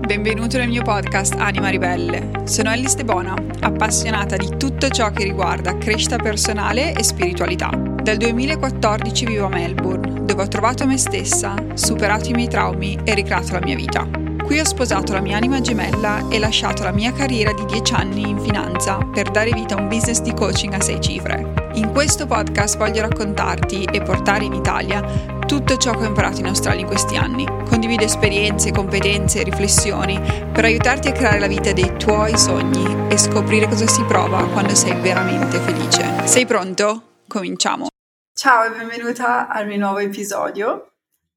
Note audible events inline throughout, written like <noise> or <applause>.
benvenuto nel mio podcast Anima Ribelle. Sono Ellie Stebona, appassionata di tutto ciò che riguarda crescita personale e spiritualità. Dal 2014 vivo a Melbourne, dove ho trovato me stessa, superato i miei traumi e ricreato la mia vita. Qui ho sposato la mia anima gemella e lasciato la mia carriera di 10 anni in finanza per dare vita a un business di coaching a 6 cifre. In questo podcast voglio raccontarti e portare in Italia tutto ciò che ho imparato in Australia in questi anni. Condivido esperienze, competenze e riflessioni per aiutarti a creare la vita dei tuoi sogni e scoprire cosa si prova quando sei veramente felice. Sei pronto? Cominciamo! Ciao e benvenuta al mio nuovo episodio.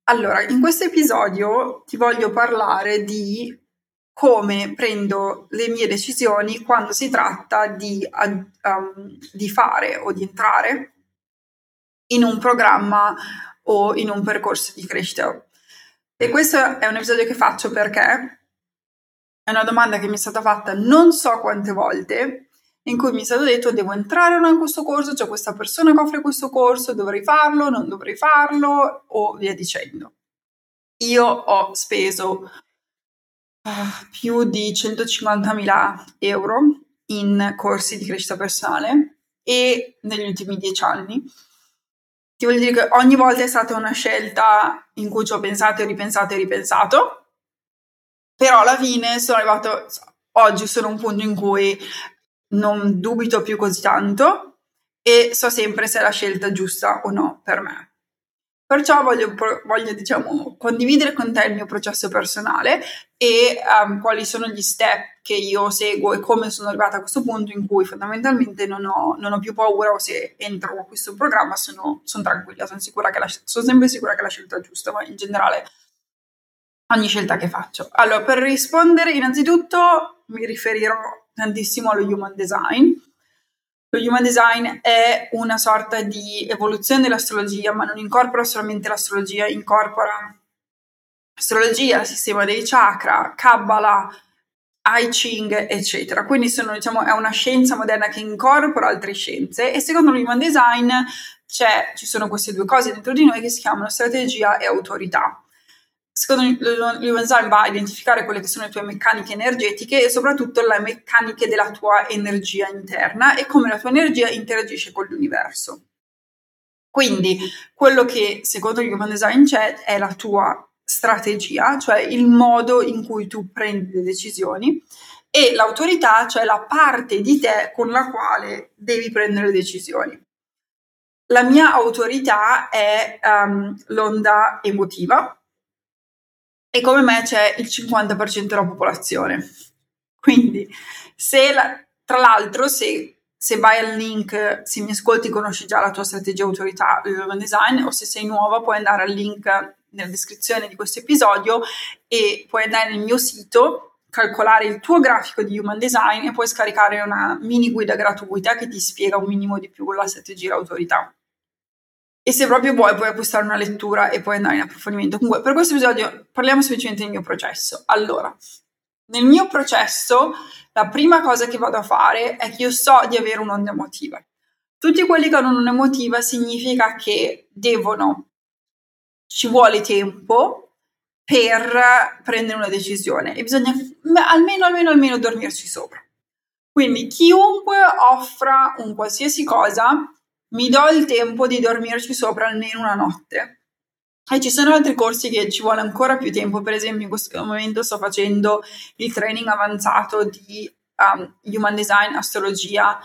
Allora, in questo episodio ti voglio parlare di come prendo le mie decisioni quando si tratta di, um, di fare o di entrare in un programma o in un percorso di crescita. E questo è un episodio che faccio perché è una domanda che mi è stata fatta non so quante volte, in cui mi è stato detto devo entrare o no in questo corso, c'è questa persona che offre questo corso, dovrei farlo, non dovrei farlo o via dicendo. Io ho speso uh, più di 150.000 euro in corsi di crescita personale e negli ultimi dieci anni ti voglio dire che ogni volta è stata una scelta in cui ci ho pensato e ripensato e ripensato, però alla fine sono arrivato, oggi sono un punto in cui non dubito più così tanto e so sempre se è la scelta giusta o no per me. Perciò voglio, voglio diciamo, condividere con te il mio processo personale e um, quali sono gli step che io seguo e come sono arrivata a questo punto in cui fondamentalmente non ho, non ho più paura o se entro a questo programma sono, sono tranquilla, sono, la, sono sempre sicura che è la scelta giusta, ma in generale ogni scelta che faccio. Allora, per rispondere innanzitutto mi riferirò tantissimo allo human design lo human design è una sorta di evoluzione dell'astrologia, ma non incorpora solamente l'astrologia, incorpora astrologia, sistema dei chakra, Kabbalah, I Ching, eccetera. Quindi sono, diciamo, è una scienza moderna che incorpora altre scienze e secondo lo human design ci sono queste due cose dentro di noi che si chiamano strategia e autorità secondo l'Human va a identificare quelle che sono le tue meccaniche energetiche e soprattutto le meccaniche della tua energia interna e come la tua energia interagisce con l'universo. Quindi quello che secondo il Design c'è è la tua strategia, cioè il modo in cui tu prendi le decisioni e l'autorità, cioè la parte di te con la quale devi prendere le decisioni. La mia autorità è um, l'onda emotiva, e come me c'è il 50% della popolazione. Quindi, se la, tra l'altro, se, se, vai al link, se mi ascolti, conosci già la tua strategia autorità Human Design, o se sei nuova, puoi andare al link nella descrizione di questo episodio e puoi andare nel mio sito, calcolare il tuo grafico di Human Design e puoi scaricare una mini guida gratuita che ti spiega un minimo di più la strategia autorità. E se proprio vuoi, puoi acquistare una lettura e poi andare in approfondimento. Comunque, per questo episodio parliamo semplicemente del mio processo. Allora, nel mio processo, la prima cosa che vado a fare è che io so di avere un'onda emotiva. Tutti quelli che hanno un'onda emotiva significa che devono, ci vuole tempo per prendere una decisione e bisogna almeno, almeno, almeno dormirci sopra. Quindi chiunque offra un qualsiasi cosa mi do il tempo di dormirci sopra almeno una notte. E ci sono altri corsi che ci vuole ancora più tempo, per esempio in questo momento sto facendo il training avanzato di um, Human Design Astrologia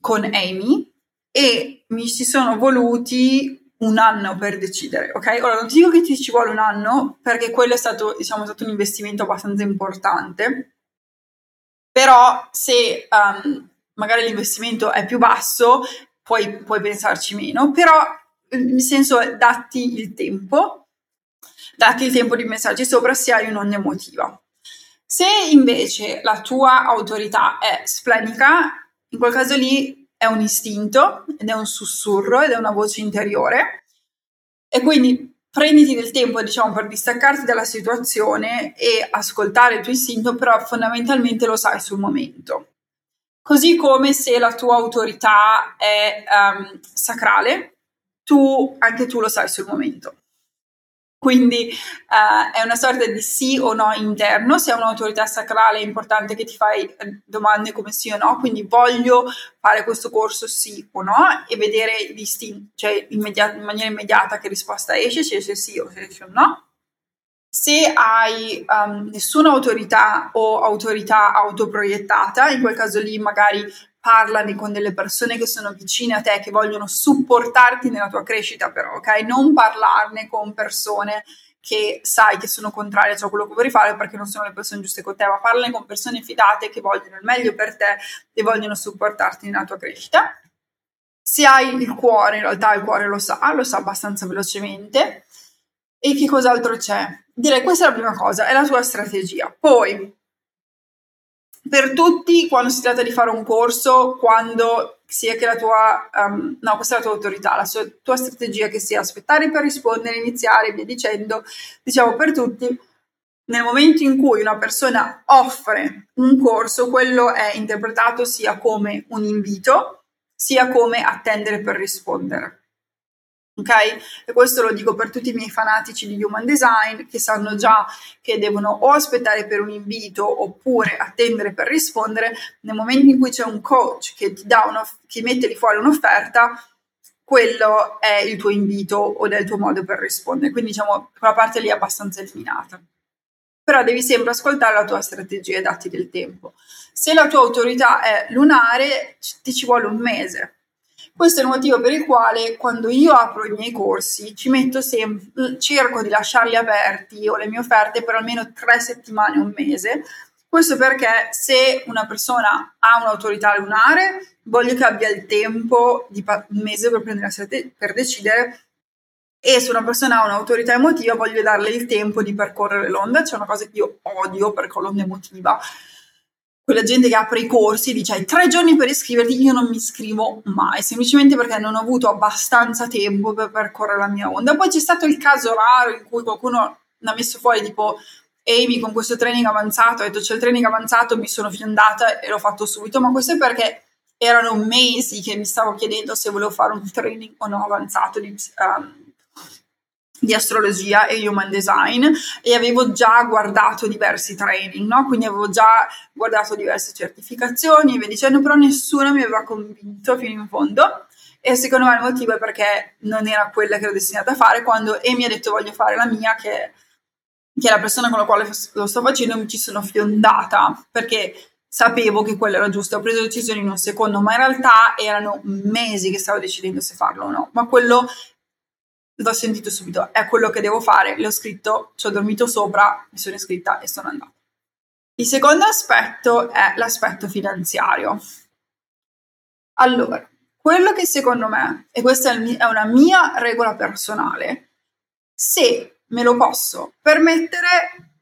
con Amy e mi ci sono voluti un anno per decidere, ok? Ora non ti dico che ti ci vuole un anno perché quello è stato, diciamo, stato un investimento abbastanza importante, però se um, magari l'investimento è più basso puoi, puoi pensarci meno, però nel senso datti il tempo, datti il tempo di pensarci sopra se hai un'onda emotiva. Se invece la tua autorità è splenica, in quel caso lì è un istinto ed è un sussurro ed è una voce interiore e quindi prenditi del tempo diciamo per distaccarti dalla situazione e ascoltare il tuo istinto, però fondamentalmente lo sai sul momento. Così come se la tua autorità è um, sacrale, tu, anche tu lo sai sul momento. Quindi uh, è una sorta di sì o no interno, se è un'autorità sacrale è importante che ti fai eh, domande come sì o no, quindi voglio fare questo corso sì o no e vedere distin- cioè immediat- in maniera immediata che risposta esce, se esce sì o se esce no. Se hai um, nessuna autorità o autorità autoproiettata, in quel caso lì magari parlane con delle persone che sono vicine a te, che vogliono supportarti nella tua crescita, però, ok? Non parlarne con persone che sai che sono contrarie a ciò quello che vuoi fare perché non sono le persone giuste con te, ma parlane con persone fidate che vogliono il meglio per te e vogliono supportarti nella tua crescita. Se hai il cuore, in realtà il cuore lo sa, lo sa abbastanza velocemente. E che cos'altro c'è? Direi questa è la prima cosa, è la tua strategia. Poi, per tutti quando si tratta di fare un corso, quando sia che la tua, um, no, questa è la tua autorità, la sua, tua strategia che sia aspettare per rispondere, iniziare, via dicendo, diciamo per tutti, nel momento in cui una persona offre un corso, quello è interpretato sia come un invito, sia come attendere per rispondere. Ok? E questo lo dico per tutti i miei fanatici di human design che sanno già che devono o aspettare per un invito oppure attendere per rispondere. Nel momento in cui c'è un coach che ti, dà uno, che mette lì fuori un'offerta, quello è il tuo invito o il tuo modo per rispondere. Quindi diciamo quella parte lì è abbastanza eliminata. Però devi sempre ascoltare la tua strategia e datti del tempo. Se la tua autorità è lunare, ti ci vuole un mese questo è il motivo per il quale quando io apro i miei corsi ci metto sempre, cerco di lasciarli aperti o le mie offerte per almeno tre settimane, un mese. Questo perché se una persona ha un'autorità lunare, voglio che abbia il tempo di un mese per, prendere per decidere. E se una persona ha un'autorità emotiva voglio darle il tempo di percorrere l'onda, c'è una cosa che io odio perché l'onda emotiva, quella gente che apre i corsi dice hai tre giorni per iscriverti, io non mi iscrivo mai, semplicemente perché non ho avuto abbastanza tempo per percorrere la mia onda. Poi c'è stato il caso raro in cui qualcuno mi ha messo fuori tipo Amy con questo training avanzato, ha detto c'è il training avanzato, mi sono fiondata e l'ho fatto subito, ma questo è perché erano mesi che mi stavo chiedendo se volevo fare un training o no avanzato di, um, di astrologia e human design e avevo già guardato diversi training, no? quindi avevo già guardato diverse certificazioni e via dicendo, però nessuno mi aveva convinto fino in fondo e secondo me il motivo è perché non era quella che ero destinata a fare quando e mi ha detto voglio fare la mia che, che è la persona con la quale lo sto facendo mi ci sono fiondata perché sapevo che quello era giusto, ho preso decisioni in un secondo, ma in realtà erano mesi che stavo decidendo se farlo o no, ma quello l'ho sentito subito, è quello che devo fare, l'ho scritto, ci ho dormito sopra, mi sono iscritta e sono andata. Il secondo aspetto è l'aspetto finanziario. Allora, quello che secondo me, e questa è una mia regola personale, se me lo posso permettere,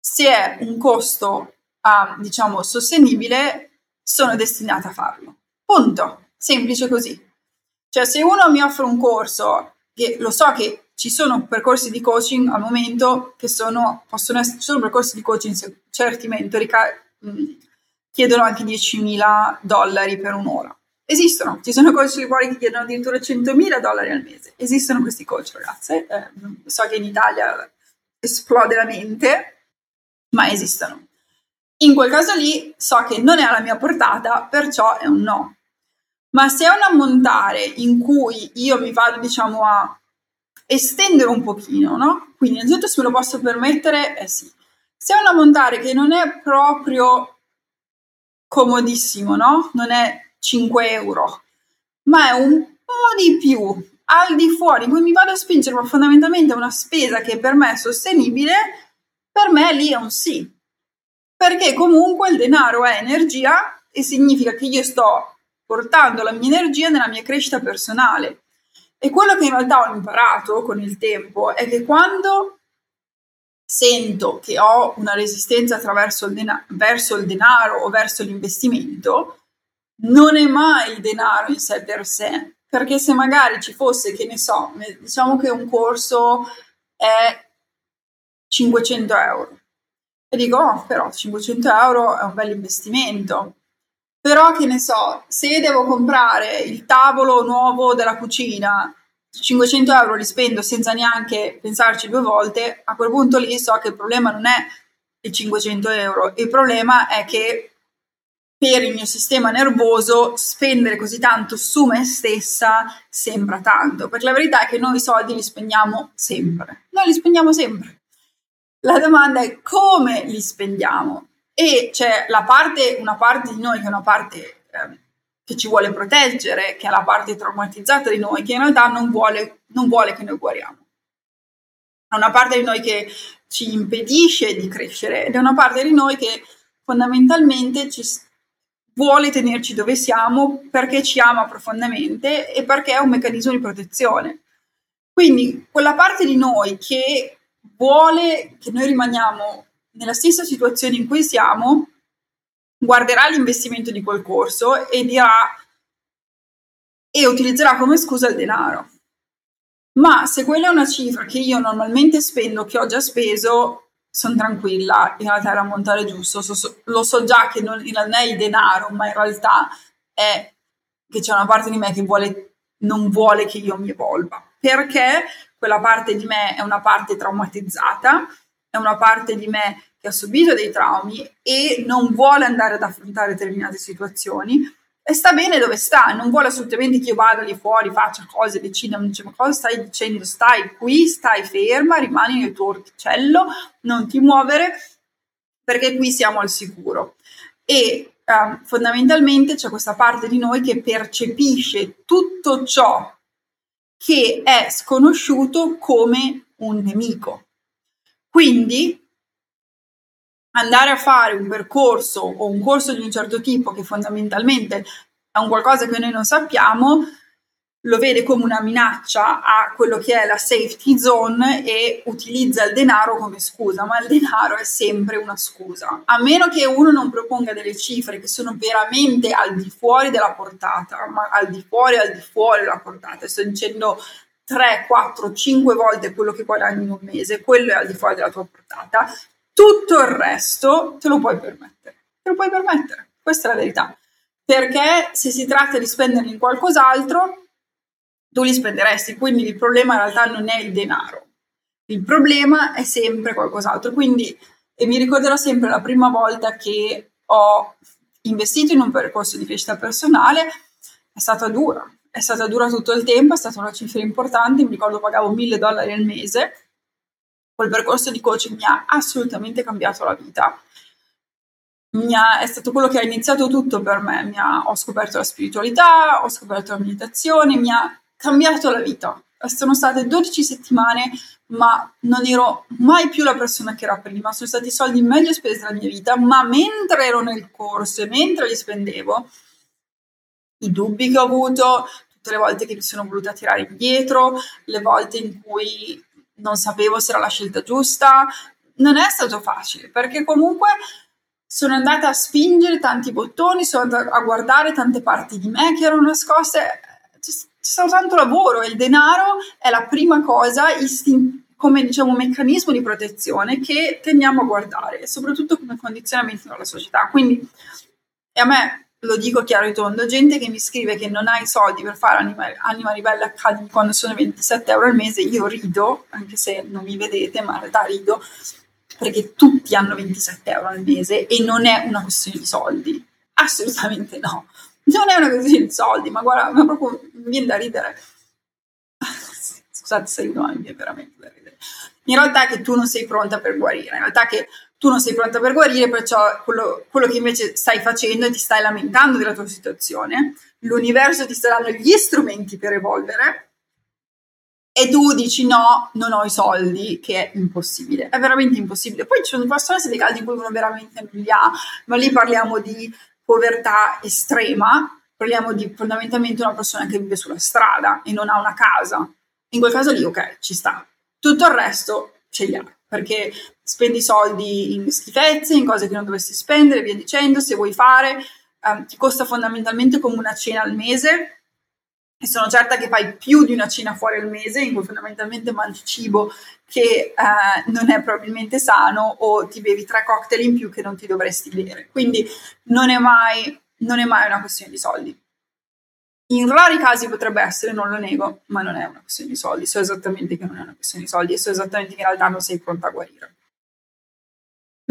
se è un costo, uh, diciamo, sostenibile, sono destinata a farlo. Punto. Semplice così. Cioè, se uno mi offre un corso che lo so che ci sono percorsi di coaching al momento che sono, possono essere, ci sono percorsi di coaching, certi mentori mh, mm, chiedono anche 10.000 dollari per un'ora. Esistono, ci sono coach fuori che chiedono addirittura 100.000 dollari al mese. Esistono questi coach, ragazze. Eh, so che in Italia esplode la mente, ma esistono. In quel caso lì so che non è alla mia portata, perciò è un no. Ma se è un ammontare in cui io mi vado, diciamo, a estendere un pochino, no? Quindi innanzitutto se me lo posso permettere, eh sì. Se è un ammontare che non è proprio comodissimo, no? Non è 5 euro, ma è un po' di più, al di fuori, in cui mi vado a spingere, ma fondamentalmente è una spesa che per me è sostenibile, per me lì è un sì. Perché comunque il denaro è energia e significa che io sto portando la mia energia nella mia crescita personale. E quello che in realtà ho imparato con il tempo è che quando sento che ho una resistenza il dena- verso il denaro o verso l'investimento, non è mai il denaro in sé per sé, perché se magari ci fosse, che ne so, diciamo che un corso è 500 euro, e dico, oh, però 500 euro è un bel investimento, però che ne so, se devo comprare il tavolo nuovo della cucina 500 euro li spendo senza neanche pensarci due volte, a quel punto lì so che il problema non è i 500 euro, il problema è che per il mio sistema nervoso spendere così tanto su me stessa sembra tanto, perché la verità è che noi i soldi li spendiamo sempre, noi li spendiamo sempre. La domanda è come li spendiamo e c'è parte, una parte di noi che è una parte eh, che ci vuole proteggere, che è la parte traumatizzata di noi, che in realtà non vuole, non vuole che noi guariamo. È una parte di noi che ci impedisce di crescere ed è una parte di noi che fondamentalmente ci vuole tenerci dove siamo perché ci ama profondamente e perché è un meccanismo di protezione. Quindi quella parte di noi che vuole che noi rimaniamo nella stessa situazione in cui siamo, guarderà l'investimento di quel corso e dirà e utilizzerà come scusa il denaro. Ma se quella è una cifra che io normalmente spendo, che ho già speso, sono tranquilla, in realtà era un montare giusto, so, so, lo so già che non, non, è il denaro, ma in realtà è che c'è una parte di me che vuole, non vuole che io mi evolva, perché quella parte di me è una parte traumatizzata, è una parte di me che ha subito dei traumi e non vuole andare ad affrontare determinate situazioni e sta bene dove sta, non vuole assolutamente che io vada lì fuori, faccia cose, decida, mi dice ma cosa stai dicendo? Stai qui, stai ferma, rimani nel tuo orticello, non ti muovere perché qui siamo al sicuro. E eh, fondamentalmente c'è questa parte di noi che percepisce tutto ciò che è sconosciuto come un nemico. Quindi andare a fare un percorso o un corso di un certo tipo che fondamentalmente è un qualcosa che noi non sappiamo, lo vede come una minaccia a quello che è la safety zone e utilizza il denaro come scusa, ma il denaro è sempre una scusa, a meno che uno non proponga delle cifre che sono veramente al di fuori della portata, ma al di fuori, al di fuori della portata, sto dicendo 3, 4, 5 volte quello che guadagni in un mese, quello è al di fuori della tua portata, tutto il resto te lo puoi permettere. Te lo puoi permettere, questa è la verità. Perché se si tratta di spenderli in qualcos'altro, tu li spenderesti. Quindi il problema in realtà non è il denaro, il problema è sempre qualcos'altro. Quindi, e mi ricorderò sempre la prima volta che ho investito in un percorso di crescita personale, è stata dura. È stata dura tutto il tempo, è stata una cifra importante, mi ricordo pagavo mille dollari al mese quel percorso di coaching mi ha assolutamente cambiato la vita. Ha, è stato quello che ha iniziato tutto per me. Ha, ho scoperto la spiritualità, ho scoperto la meditazione, mi ha cambiato la vita. Sono state 12 settimane, ma non ero mai più la persona che era prima. Sono stati i soldi meglio spesi della mia vita, ma mentre ero nel corso e mentre li spendevo, i dubbi che ho avuto, tutte le volte che mi sono voluta tirare indietro, le volte in cui non sapevo se era la scelta giusta. Non è stato facile perché comunque sono andata a spingere tanti bottoni, sono andata a guardare tante parti di me che erano nascoste. C'è, stato tanto lavoro e il denaro è la prima cosa istin- come diciamo meccanismo di protezione che tendiamo a guardare soprattutto come condizionamento della società. Quindi a me lo dico chiaro e tondo, gente che mi scrive che non ha i soldi per fare Anima, Anima Ribelle Academy quando sono 27 euro al mese, io rido, anche se non mi vedete, ma in realtà rido, perché tutti hanno 27 euro al mese e non è una questione di soldi, assolutamente no, non è una questione di soldi, ma guarda, ma proprio mi viene da ridere. Scusate se rido, ma mi viene veramente da ridere. In realtà è che tu non sei pronta per guarire, in realtà è che tu non sei pronta per guarire, perciò quello, quello, che invece stai facendo è ti stai lamentando della tua situazione, l'universo ti sta dando gli strumenti per evolvere e tu dici no, non ho i soldi, che è impossibile, è veramente impossibile. Poi ci possono essere dei casi in cui uno veramente non li ha, ma lì parliamo di povertà estrema, parliamo di fondamentalmente una persona che vive sulla strada e non ha una casa. In quel caso lì, ok, ci sta. Tutto il resto ce li ha perché spendi soldi in schifezze, in cose che non dovresti spendere, via dicendo, se vuoi fare, um, ti costa fondamentalmente come una cena al mese e sono certa che fai più di una cena fuori al mese in cui fondamentalmente mangi cibo che uh, non è probabilmente sano o ti bevi tre cocktail in più che non ti dovresti bere. Quindi non è mai, non è mai una questione di soldi. in rari casi potrebbe essere, non lo nego, ma non è una questione di soldi. So esattamente che non è una questione di soldi e so esattamente che in realtà non sei pronta a guarire.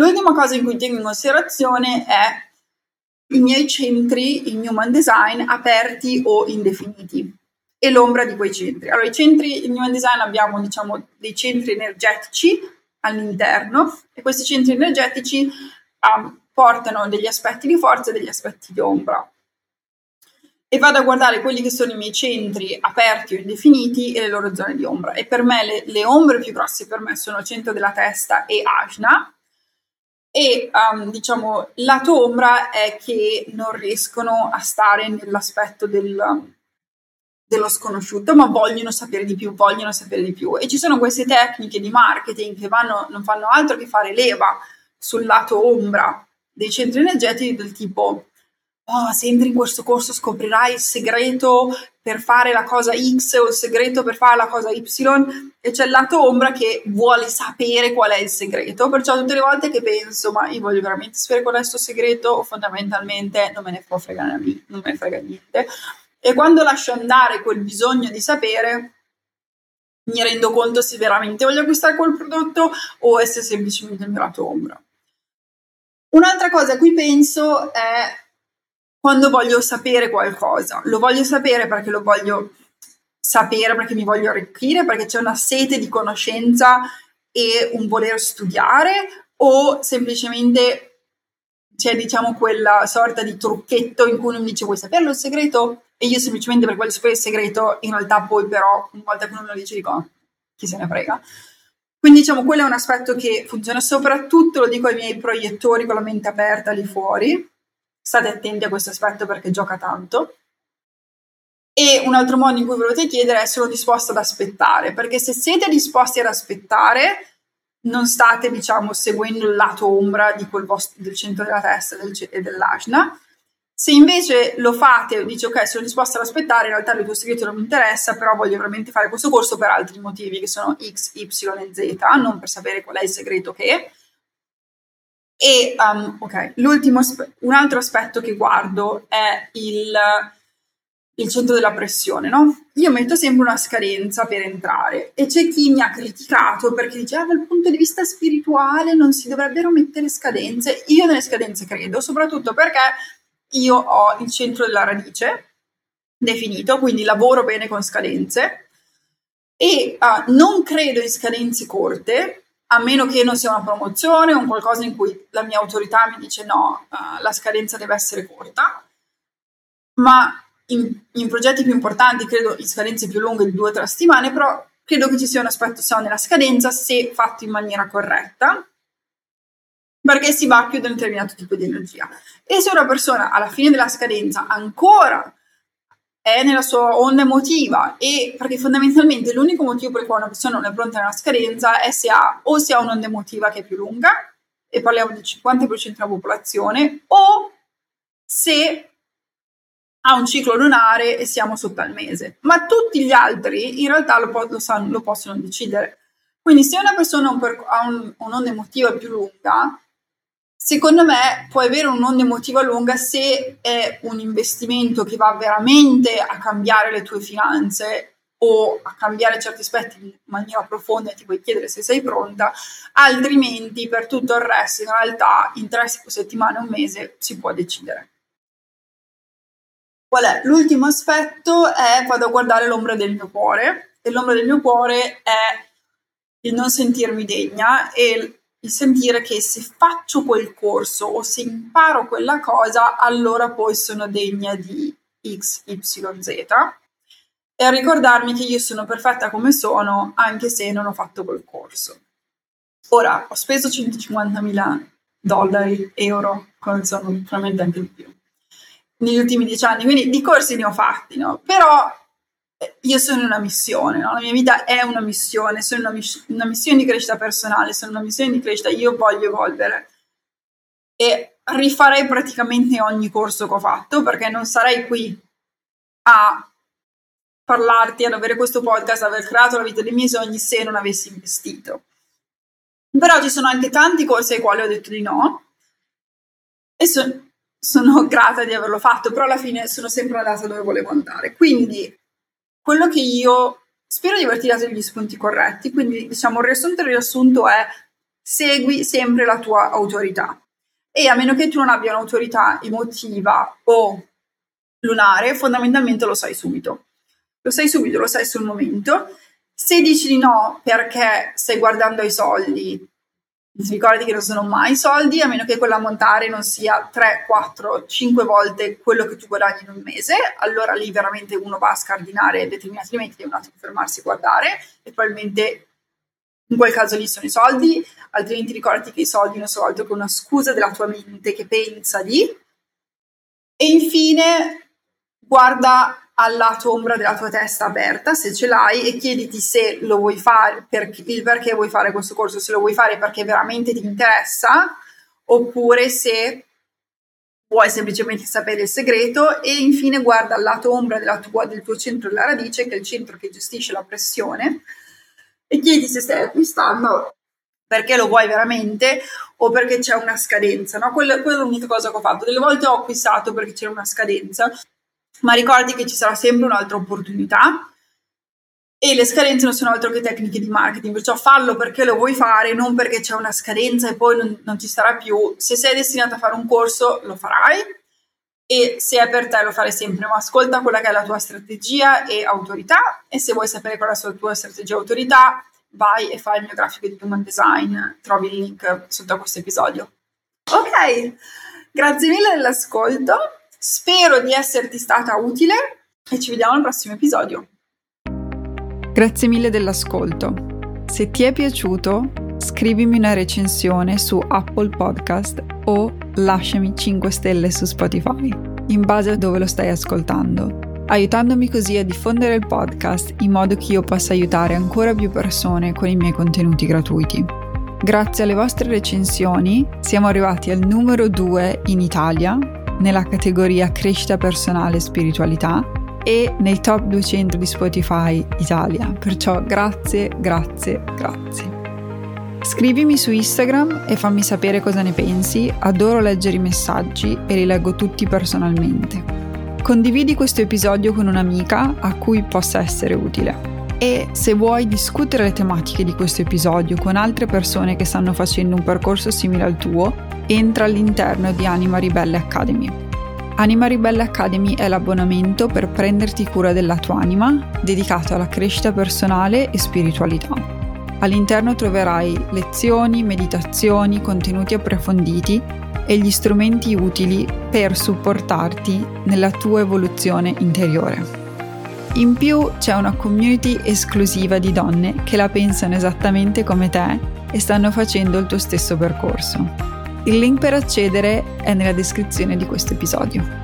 L'ultima cosa in cui tengo in considerazione è i miei centri in Human Design aperti o indefiniti e l'ombra di quei centri. Allora, i centri in Human Design abbiamo, diciamo, dei centri energetici all'interno e questi centri energetici um, portano degli aspetti di forza e degli aspetti di ombra e vado a guardare quelli che sono i miei centri aperti o indefiniti e le loro zone di ombra. E per me le, le ombre più grosse per me sono il centro della testa e Ajna. E um, diciamo, lato ombra è che non riescono a stare nell'aspetto del, dello sconosciuto, ma vogliono sapere di più, vogliono sapere di più. E ci sono queste tecniche di marketing che vanno, non fanno altro che fare leva sul lato ombra dei centri energetici del tipo oh, se entri in questo corso scoprirai il segreto per fare la cosa X o il segreto per fare la cosa Y e c'è il lato ombra che vuole sapere qual è il segreto, perciò tutte le volte che penso ma io voglio veramente sapere qual è il suo segreto fondamentalmente non me ne può fregare non me ne frega niente e quando lascio andare quel bisogno di sapere mi rendo conto se veramente voglio acquistare quel prodotto o se semplicemente il mio lato ombra. Un'altra cosa a cui penso è quando voglio sapere qualcosa. Lo voglio sapere perché lo voglio sapere, perché mi voglio arricchire, perché c'è una sete di conoscenza e un voler studiare o semplicemente c'è diciamo quella sorta di trucchetto in cui uno mi dice vuoi saperlo il segreto? E io semplicemente per voglio sapere il segreto, in realtà poi però una volta che uno me lo dice dico chi se ne frega. Quindi diciamo quello è un aspetto che funziona soprattutto, lo dico ai miei proiettori con la mente aperta lì fuori, State attenti a questo aspetto perché gioca tanto. E un altro modo in cui volete chiedere è sono disposto ad aspettare, perché se siete disposti ad aspettare, non state, diciamo, seguendo il lato ombra vostro, del centro della testa del, e dell'asna. Se invece lo fate e dici ok, sono disposto ad aspettare, in realtà il tuo segreto non mi interessa, però voglio veramente fare questo corso per altri motivi che sono X, Y e Z, non per sapere qual è il segreto che e um, ok, un altro aspetto che guardo è il, il centro della pressione, no? Io metto sempre una scadenza per entrare e c'è chi mi ha criticato perché dice ah, dal punto di vista spirituale non si dovrebbero mettere scadenze. Io nelle scadenze credo, soprattutto perché io ho il centro della radice definito, quindi lavoro bene con scadenze e uh, non credo in scadenze corte a meno che non sia una promozione o un qualcosa in cui la mia autorità mi dice no, uh, la scadenza deve essere corta, ma in, in, progetti più importanti, credo in scadenze più lunghe di due o tre settimane, però credo che ci sia un aspetto sano nella scadenza se fatto in maniera corretta, perché si va a chiudere un determinato tipo di energia. E se una persona alla fine della scadenza ancora è nella sua onda emotiva e perché fondamentalmente l'unico motivo per cui una persona non è pronta a una scadenza è se ha o se ha un'onda emotiva che è più lunga e parliamo del 50% della popolazione o se ha un ciclo lunare e siamo sotto al mese. Ma tutti gli altri in realtà lo, lo, sanno, lo possono decidere. Quindi se una persona ha, un ha un, un'onda emotiva più lunga Secondo me puoi avere un'onda emotiva lunga se è un investimento che va veramente a cambiare le tue finanze o a cambiare certi aspetti in maniera profonda e ti puoi chiedere se sei pronta, altrimenti per tutto il resto in realtà in tre settimane o un mese si può decidere. Qual è? L'ultimo aspetto è vado a guardare l'ombra del mio cuore e l'ombra del mio cuore è il non sentirmi degna e il sentire che se faccio quel corso o se imparo quella cosa, allora poi sono degna di X, Y, Z. E a ricordarmi che io sono perfetta come sono, anche se non ho fatto quel corso. Ora, ho speso 150.000 dollari, euro, sono probabilmente anche di più, negli ultimi dieci anni, quindi di corsi ne ho fatti, no? Però io sono una missione, no? la mia vita è una missione, sono una, miss- una, missione di crescita personale, sono una missione di crescita, io voglio evolvere e rifarei praticamente ogni corso che ho fatto perché non sarei qui a parlarti, ad avere questo podcast, ad aver creato la vita dei miei sogni se non avessi investito. Però ci sono anche tanti corsi ai quali ho detto di no e, so- sono <laughs> grata di averlo fatto, però alla fine sono sempre andata dove volevo andare. Quindi quello che io spero di averti dato degli spunti corretti, quindi diciamo il riassunto il riassunto è segui sempre la tua autorità e a meno che tu non abbia un'autorità emotiva o lunare, fondamentalmente lo sai subito. Lo sai subito, lo sai sul momento. Se dici di no perché stai guardando ai soldi, ricordi che non sono mai soldi, a meno che quell'ammontare non sia 3, 4, 5 volte quello che tu guadagni in un mese, allora lì veramente uno va a scardinare determinati elementi, deve un attimo fermarsi e guardare e probabilmente in quel caso lì sono i soldi, altrimenti ricordati che i soldi non sono altro che una scusa della tua mente che pensa di. E infine guarda al lato ombra della tua testa aperta, se ce l'hai, e chiediti se lo vuoi fare, per, il perché vuoi fare questo corso, se lo vuoi fare perché veramente ti interessa, oppure se vuoi semplicemente sapere il segreto e infine guarda al lato ombra tua, del tuo centro della radice, che è il centro che gestisce la pressione, e chiedi se stai acquistando perché lo vuoi veramente o perché c'è una scadenza. No? Quella, quella è l'unica cosa che ho fatto. Delle volte ho acquistato perché c'era una scadenza, ma ricordi che ci sarà sempre un'altra opportunità e le scadenze non sono altro che tecniche di marketing, perciò fallo perché lo vuoi fare, non perché c'è una scadenza e poi non, non ci sarà più. Se sei destinato a fare un corso, lo farai e se è per te lo fare sempre, ma ascolta quella che è la tua strategia e autorità e se vuoi sapere qual è la tua strategia e autorità, vai e fai il mio grafico di human design, trovi il link sotto a questo episodio. Ok, grazie mille dell'ascolto. Spero di esserti stata utile e ci vediamo al prossimo episodio. Grazie mille dell'ascolto. Se ti è piaciuto, scrivimi una recensione su Apple Podcast o lasciami 5 stelle su Spotify, in base a dove lo stai ascoltando, aiutandomi così a diffondere il podcast in modo che io possa aiutare ancora più persone con i miei contenuti gratuiti. Grazie alle vostre recensioni siamo arrivati al numero 2 in Italia nella categoria crescita personale e spiritualità e nei top 200 di Spotify Italia. Perciò grazie, grazie, grazie. Scrivimi su Instagram e fammi sapere cosa ne pensi, adoro leggere i messaggi e li leggo tutti personalmente. Condividi questo episodio con un'amica a cui possa essere utile. E se vuoi discutere le tematiche di questo episodio con altre persone che stanno facendo un percorso simile al tuo, entra all'interno di Anima Ribelle Academy. Anima Ribelle Academy è l'abbonamento per prenderti cura della tua anima, dedicato alla crescita personale e spiritualità. All'interno troverai lezioni, meditazioni, contenuti approfonditi e gli strumenti utili per supportarti nella tua evoluzione interiore. In più c'è una community esclusiva di donne che la pensano esattamente come te e stanno facendo il tuo stesso percorso. Il link per accedere è nella descrizione di questo episodio.